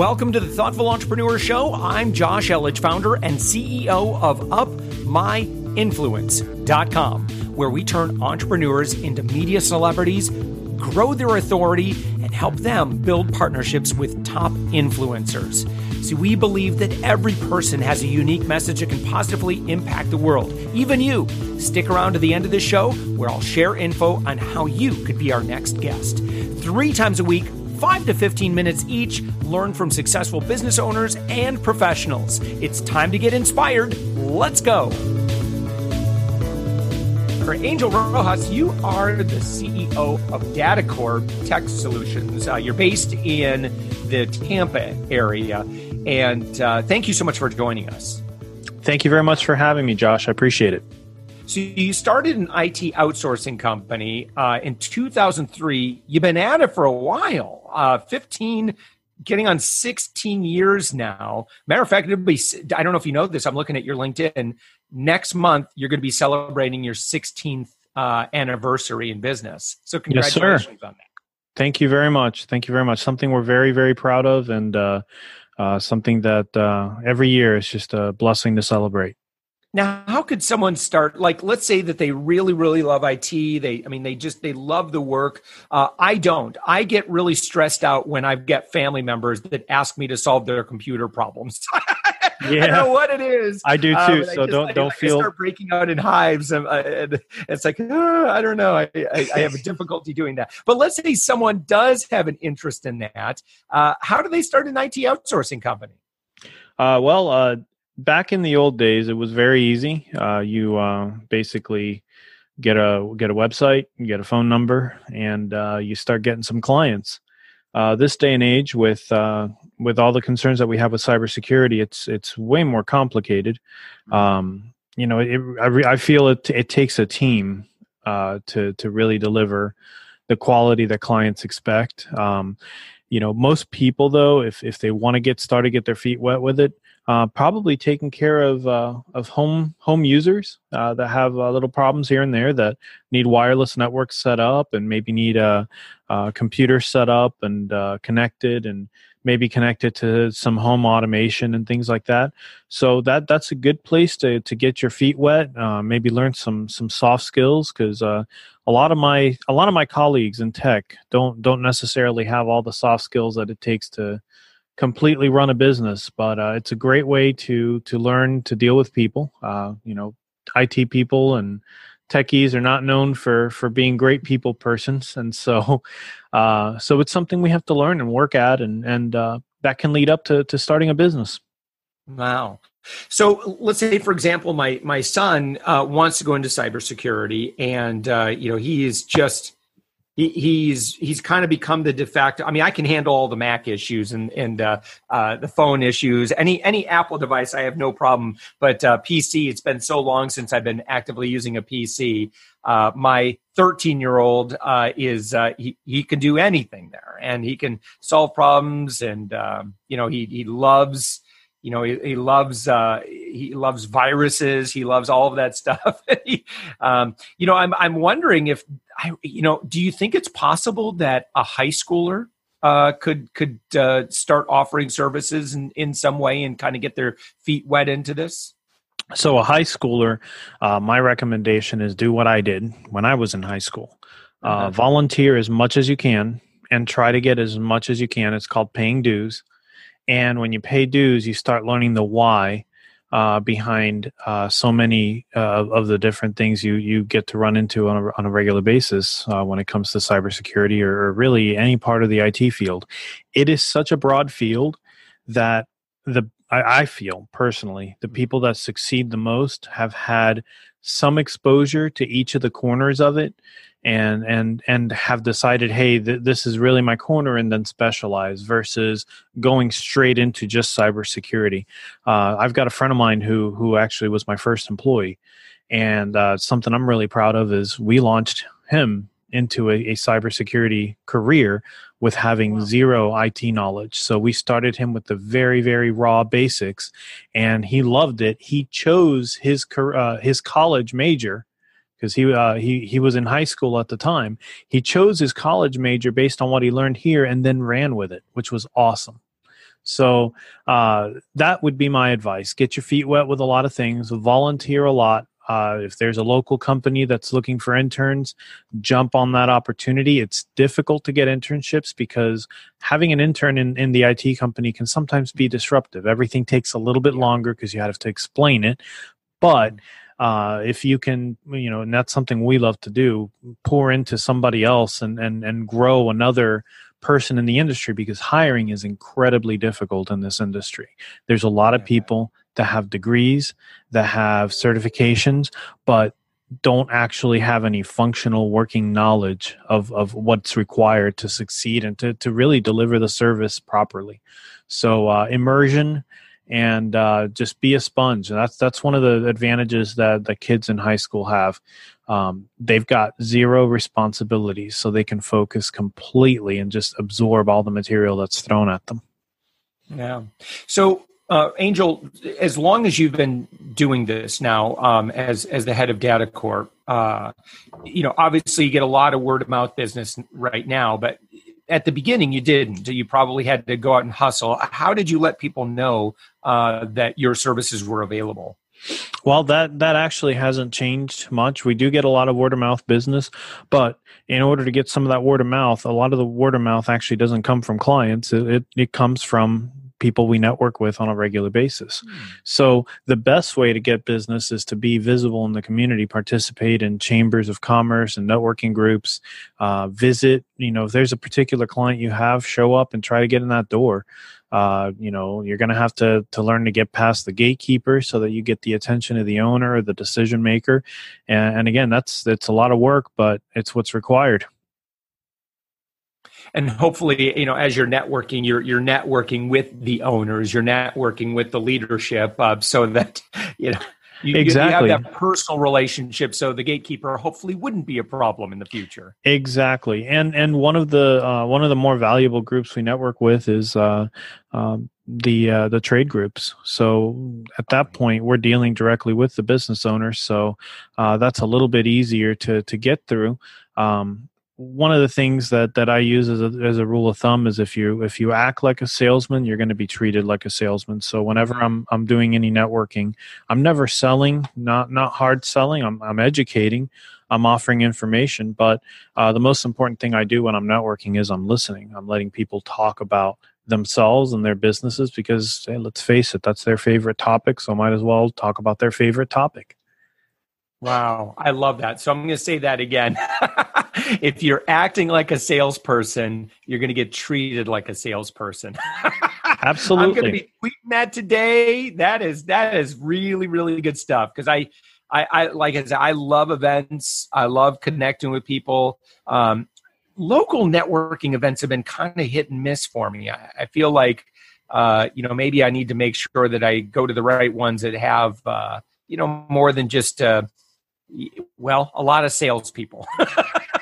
Welcome to the Thoughtful Entrepreneur Show. I'm Josh Elledge, founder and CEO of UpMyInfluence.com, where we turn entrepreneurs into media celebrities, grow their authority, and help them build partnerships with top influencers. See, we believe that every person has a unique message that can positively impact the world, even you. Stick around to the end of the show where I'll share info on how you could be our next guest. Three times a week, 5 to 15 minutes each, learn from successful business owners and professionals. It's time to get inspired. Let's go. For Angel Rojas, you are the CEO of DataCorps Tech Solutions. Uh, you're based in the Tampa area. And uh, thank you so much for joining us. Thank you very much for having me, Josh. I appreciate it. So you started an IT outsourcing company uh, in 2003. You've been at it for a while, uh, 15, getting on 16 years now. Matter of fact, it'll be. I don't know if you know this. I'm looking at your LinkedIn. Next month, you're going to be celebrating your 16th uh, anniversary in business. So congratulations yes, on that. Thank you very much. Thank you very much. Something we're very, very proud of, and uh, uh, something that uh, every year is just a blessing to celebrate. Now, how could someone start? Like, let's say that they really, really love IT. They, I mean, they just they love the work. Uh, I don't. I get really stressed out when I get family members that ask me to solve their computer problems. yeah. I know what it is. I do too. Um, so just, don't don't I, feel I start breaking out in hives, and, uh, and it's like oh, I don't know. I, I, I, have a difficulty doing that. But let's say someone does have an interest in that. Uh, how do they start an IT outsourcing company? Uh, well, uh, back in the old days, it was very easy. Uh, you uh, basically get a get a website, you get a phone number, and uh, you start getting some clients. Uh, this day and age, with uh, with all the concerns that we have with cybersecurity, it's it's way more complicated. Mm-hmm. Um, you know, it, I, I feel it it takes a team uh, to to really deliver the quality that clients expect. Um, you know, most people though, if if they want to get started, get their feet wet with it, uh, probably taking care of uh, of home home users uh, that have uh, little problems here and there that need wireless networks set up and maybe need a, a computer set up and uh, connected and maybe connected to some home automation and things like that. So that that's a good place to to get your feet wet. Uh, maybe learn some some soft skills because a lot of my a lot of my colleagues in tech don't don't necessarily have all the soft skills that it takes to completely run a business, but uh, it's a great way to to learn to deal with people. Uh, you know, IT people and techies are not known for for being great people persons, and so uh, so it's something we have to learn and work at, and and uh, that can lead up to to starting a business. Wow. So let's say, for example, my my son uh, wants to go into cybersecurity, and uh, you know he is just he, he's he's kind of become the de facto. I mean, I can handle all the Mac issues and and uh, uh, the phone issues. Any any Apple device, I have no problem. But uh, PC, it's been so long since I've been actively using a PC. Uh, my 13 year old uh, is uh, he he can do anything there, and he can solve problems, and um, you know he he loves you know he, he loves uh, he loves viruses he loves all of that stuff. He, um, you know i'm i'm wondering if i you know do you think it's possible that a high schooler uh, could could uh, start offering services in, in some way and kind of get their feet wet into this? So a high schooler uh, my recommendation is do what i did when i was in high school. Uh, mm-hmm. volunteer as much as you can and try to get as much as you can. It's called paying dues and when you pay dues, you start learning the why uh, behind uh, so many uh, of the different things you you get to run into on a, on a regular basis uh, when it comes to cybersecurity or, or really any part of the IT field. It is such a broad field that the I, I feel personally the people that succeed the most have had some exposure to each of the corners of it and and and have decided hey th- this is really my corner and then specialize versus going straight into just cybersecurity. Uh, i've got a friend of mine who who actually was my first employee and uh, something i'm really proud of is we launched him into a, a cybersecurity career with having wow. zero IT knowledge. So we started him with the very, very raw basics, and he loved it. He chose his uh, his college major because he uh, he he was in high school at the time. He chose his college major based on what he learned here, and then ran with it, which was awesome. So uh, that would be my advice. Get your feet wet with a lot of things, volunteer a lot. Uh, if there's a local company that's looking for interns, jump on that opportunity. It's difficult to get internships because having an intern in, in the IT company can sometimes be disruptive. Everything takes a little bit longer because you have to explain it. But uh, if you can, you know, and that's something we love to do, pour into somebody else and and and grow another person in the industry because hiring is incredibly difficult in this industry. There's a lot of people that have degrees, that have certifications, but don't actually have any functional working knowledge of, of what's required to succeed and to, to really deliver the service properly. So uh, immersion and uh, just be a sponge. That's that's one of the advantages that the kids in high school have. Um, they've got zero responsibilities, so they can focus completely and just absorb all the material that's thrown at them. Yeah. So, uh, Angel, as long as you've been doing this now um, as as the head of DataCorps, uh, you know, obviously you get a lot of word of mouth business right now, but at the beginning you didn't. You probably had to go out and hustle. How did you let people know uh, that your services were available? Well, that that actually hasn't changed much. We do get a lot of word of mouth business, but in order to get some of that word of mouth, a lot of the word of mouth actually doesn't come from clients. It it, it comes from people we network with on a regular basis. Mm. So the best way to get business is to be visible in the community, participate in chambers of commerce and networking groups, uh, visit, you know, if there's a particular client you have, show up and try to get in that door. Uh, you know, you're going to have to to learn to get past the gatekeeper so that you get the attention of the owner or the decision maker. And, and again, that's it's a lot of work, but it's what's required and hopefully you know as you're networking you're you're networking with the owners you're networking with the leadership uh, so that you know you, exactly. you have that personal relationship so the gatekeeper hopefully wouldn't be a problem in the future. Exactly. And and one of the uh, one of the more valuable groups we network with is uh, um, the uh, the trade groups. So at that point we're dealing directly with the business owners so uh, that's a little bit easier to to get through. Um, one of the things that that I use as a as a rule of thumb is if you if you act like a salesman, you're going to be treated like a salesman. So whenever I'm I'm doing any networking, I'm never selling, not not hard selling. I'm I'm educating, I'm offering information. But uh, the most important thing I do when I'm networking is I'm listening. I'm letting people talk about themselves and their businesses because hey, let's face it, that's their favorite topic. So might as well talk about their favorite topic. Wow, I love that. So I'm going to say that again. if you're acting like a salesperson, you're going to get treated like a salesperson. Absolutely. I'm going to be tweeting that today. That is that is really really good stuff because I, I I like I said I love events. I love connecting with people. Um, local networking events have been kind of hit and miss for me. I, I feel like uh, you know maybe I need to make sure that I go to the right ones that have uh, you know more than just uh, well, a lot of salespeople.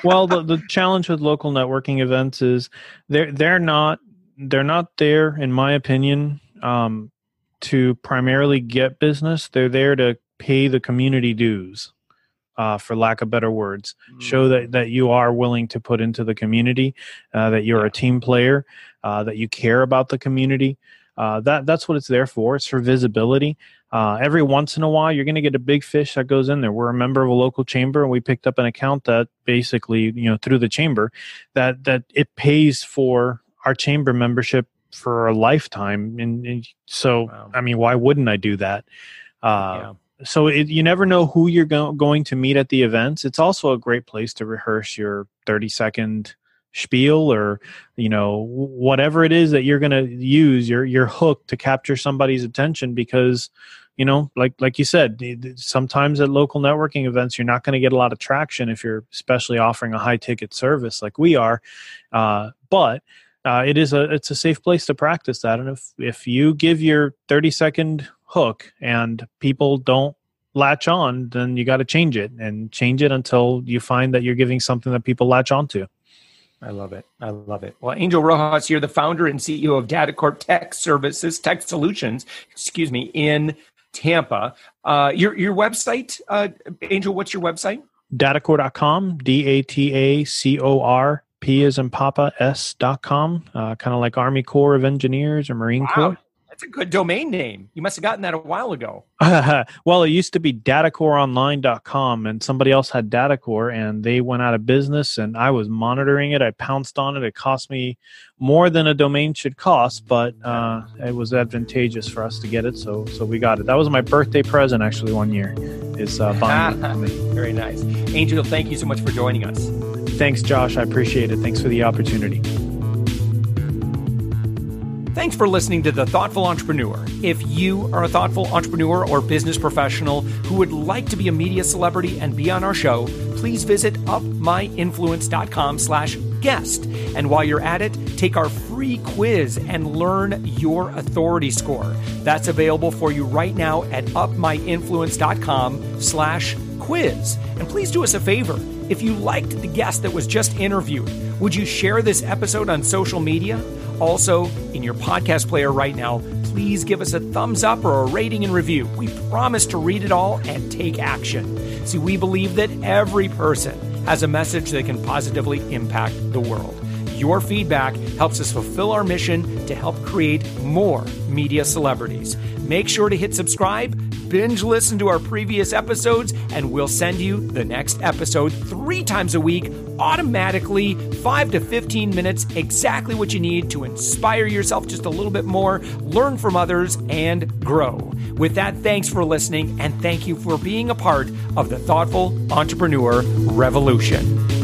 well, the, the challenge with local networking events is they're they're not they're not there, in my opinion, um, to primarily get business. They're there to pay the community dues, uh, for lack of better words. Mm. Show that that you are willing to put into the community, uh, that you're a team player, uh, that you care about the community. Uh, that that's what it's there for. It's for visibility. Uh, every once in a while, you're going to get a big fish that goes in there. We're a member of a local chamber, and we picked up an account that basically, you know, through the chamber, that that it pays for our chamber membership for a lifetime. And, and so, wow. I mean, why wouldn't I do that? Uh, yeah so it, you never know who you're go- going to meet at the events. It's also a great place to rehearse your 30 second spiel or you know whatever it is that you're going to use your your hook to capture somebody's attention because you know like like you said sometimes at local networking events you're not going to get a lot of traction if you're especially offering a high ticket service like we are. Uh, but uh, it is a it's a safe place to practice that. And if if you give your 30 second hook and people don't latch on then you got to change it and change it until you find that you're giving something that people latch on to I love it. I love it. Well, Angel Rojas, you're the founder and CEO of DataCorps Tech Services, Tech Solutions, excuse me, in Tampa. Uh, your your website, uh, Angel, what's your website? Datacorps.com, D A T A C O R P is in Papa S dot com, uh, kind of like Army Corps of Engineers or Marine wow. Corps. That's a good domain name. You must have gotten that a while ago. well, it used to be datacoreonline.com and somebody else had Datacore and they went out of business and I was monitoring it. I pounced on it. It cost me more than a domain should cost, but uh, it was advantageous for us to get it. So, so we got it. That was my birthday present actually one year is uh, buying it. Very nice. Angel, thank you so much for joining us. Thanks, Josh. I appreciate it. Thanks for the opportunity. Thanks for listening to The Thoughtful Entrepreneur. If you are a thoughtful entrepreneur or business professional who would like to be a media celebrity and be on our show, please visit upmyinfluence.com slash guest. And while you're at it, take our free quiz and learn your authority score. That's available for you right now at upmyinfluence.com slash quiz. And please do us a favor. If you liked the guest that was just interviewed, would you share this episode on social media? Also, in your podcast player right now, please give us a thumbs up or a rating and review. We promise to read it all and take action. See, we believe that every person has a message that can positively impact the world. Your feedback helps us fulfill our mission to help create more media celebrities. Make sure to hit subscribe, binge listen to our previous episodes, and we'll send you the next episode three times a week automatically, five to 15 minutes, exactly what you need to inspire yourself just a little bit more, learn from others, and grow. With that, thanks for listening, and thank you for being a part of the Thoughtful Entrepreneur Revolution.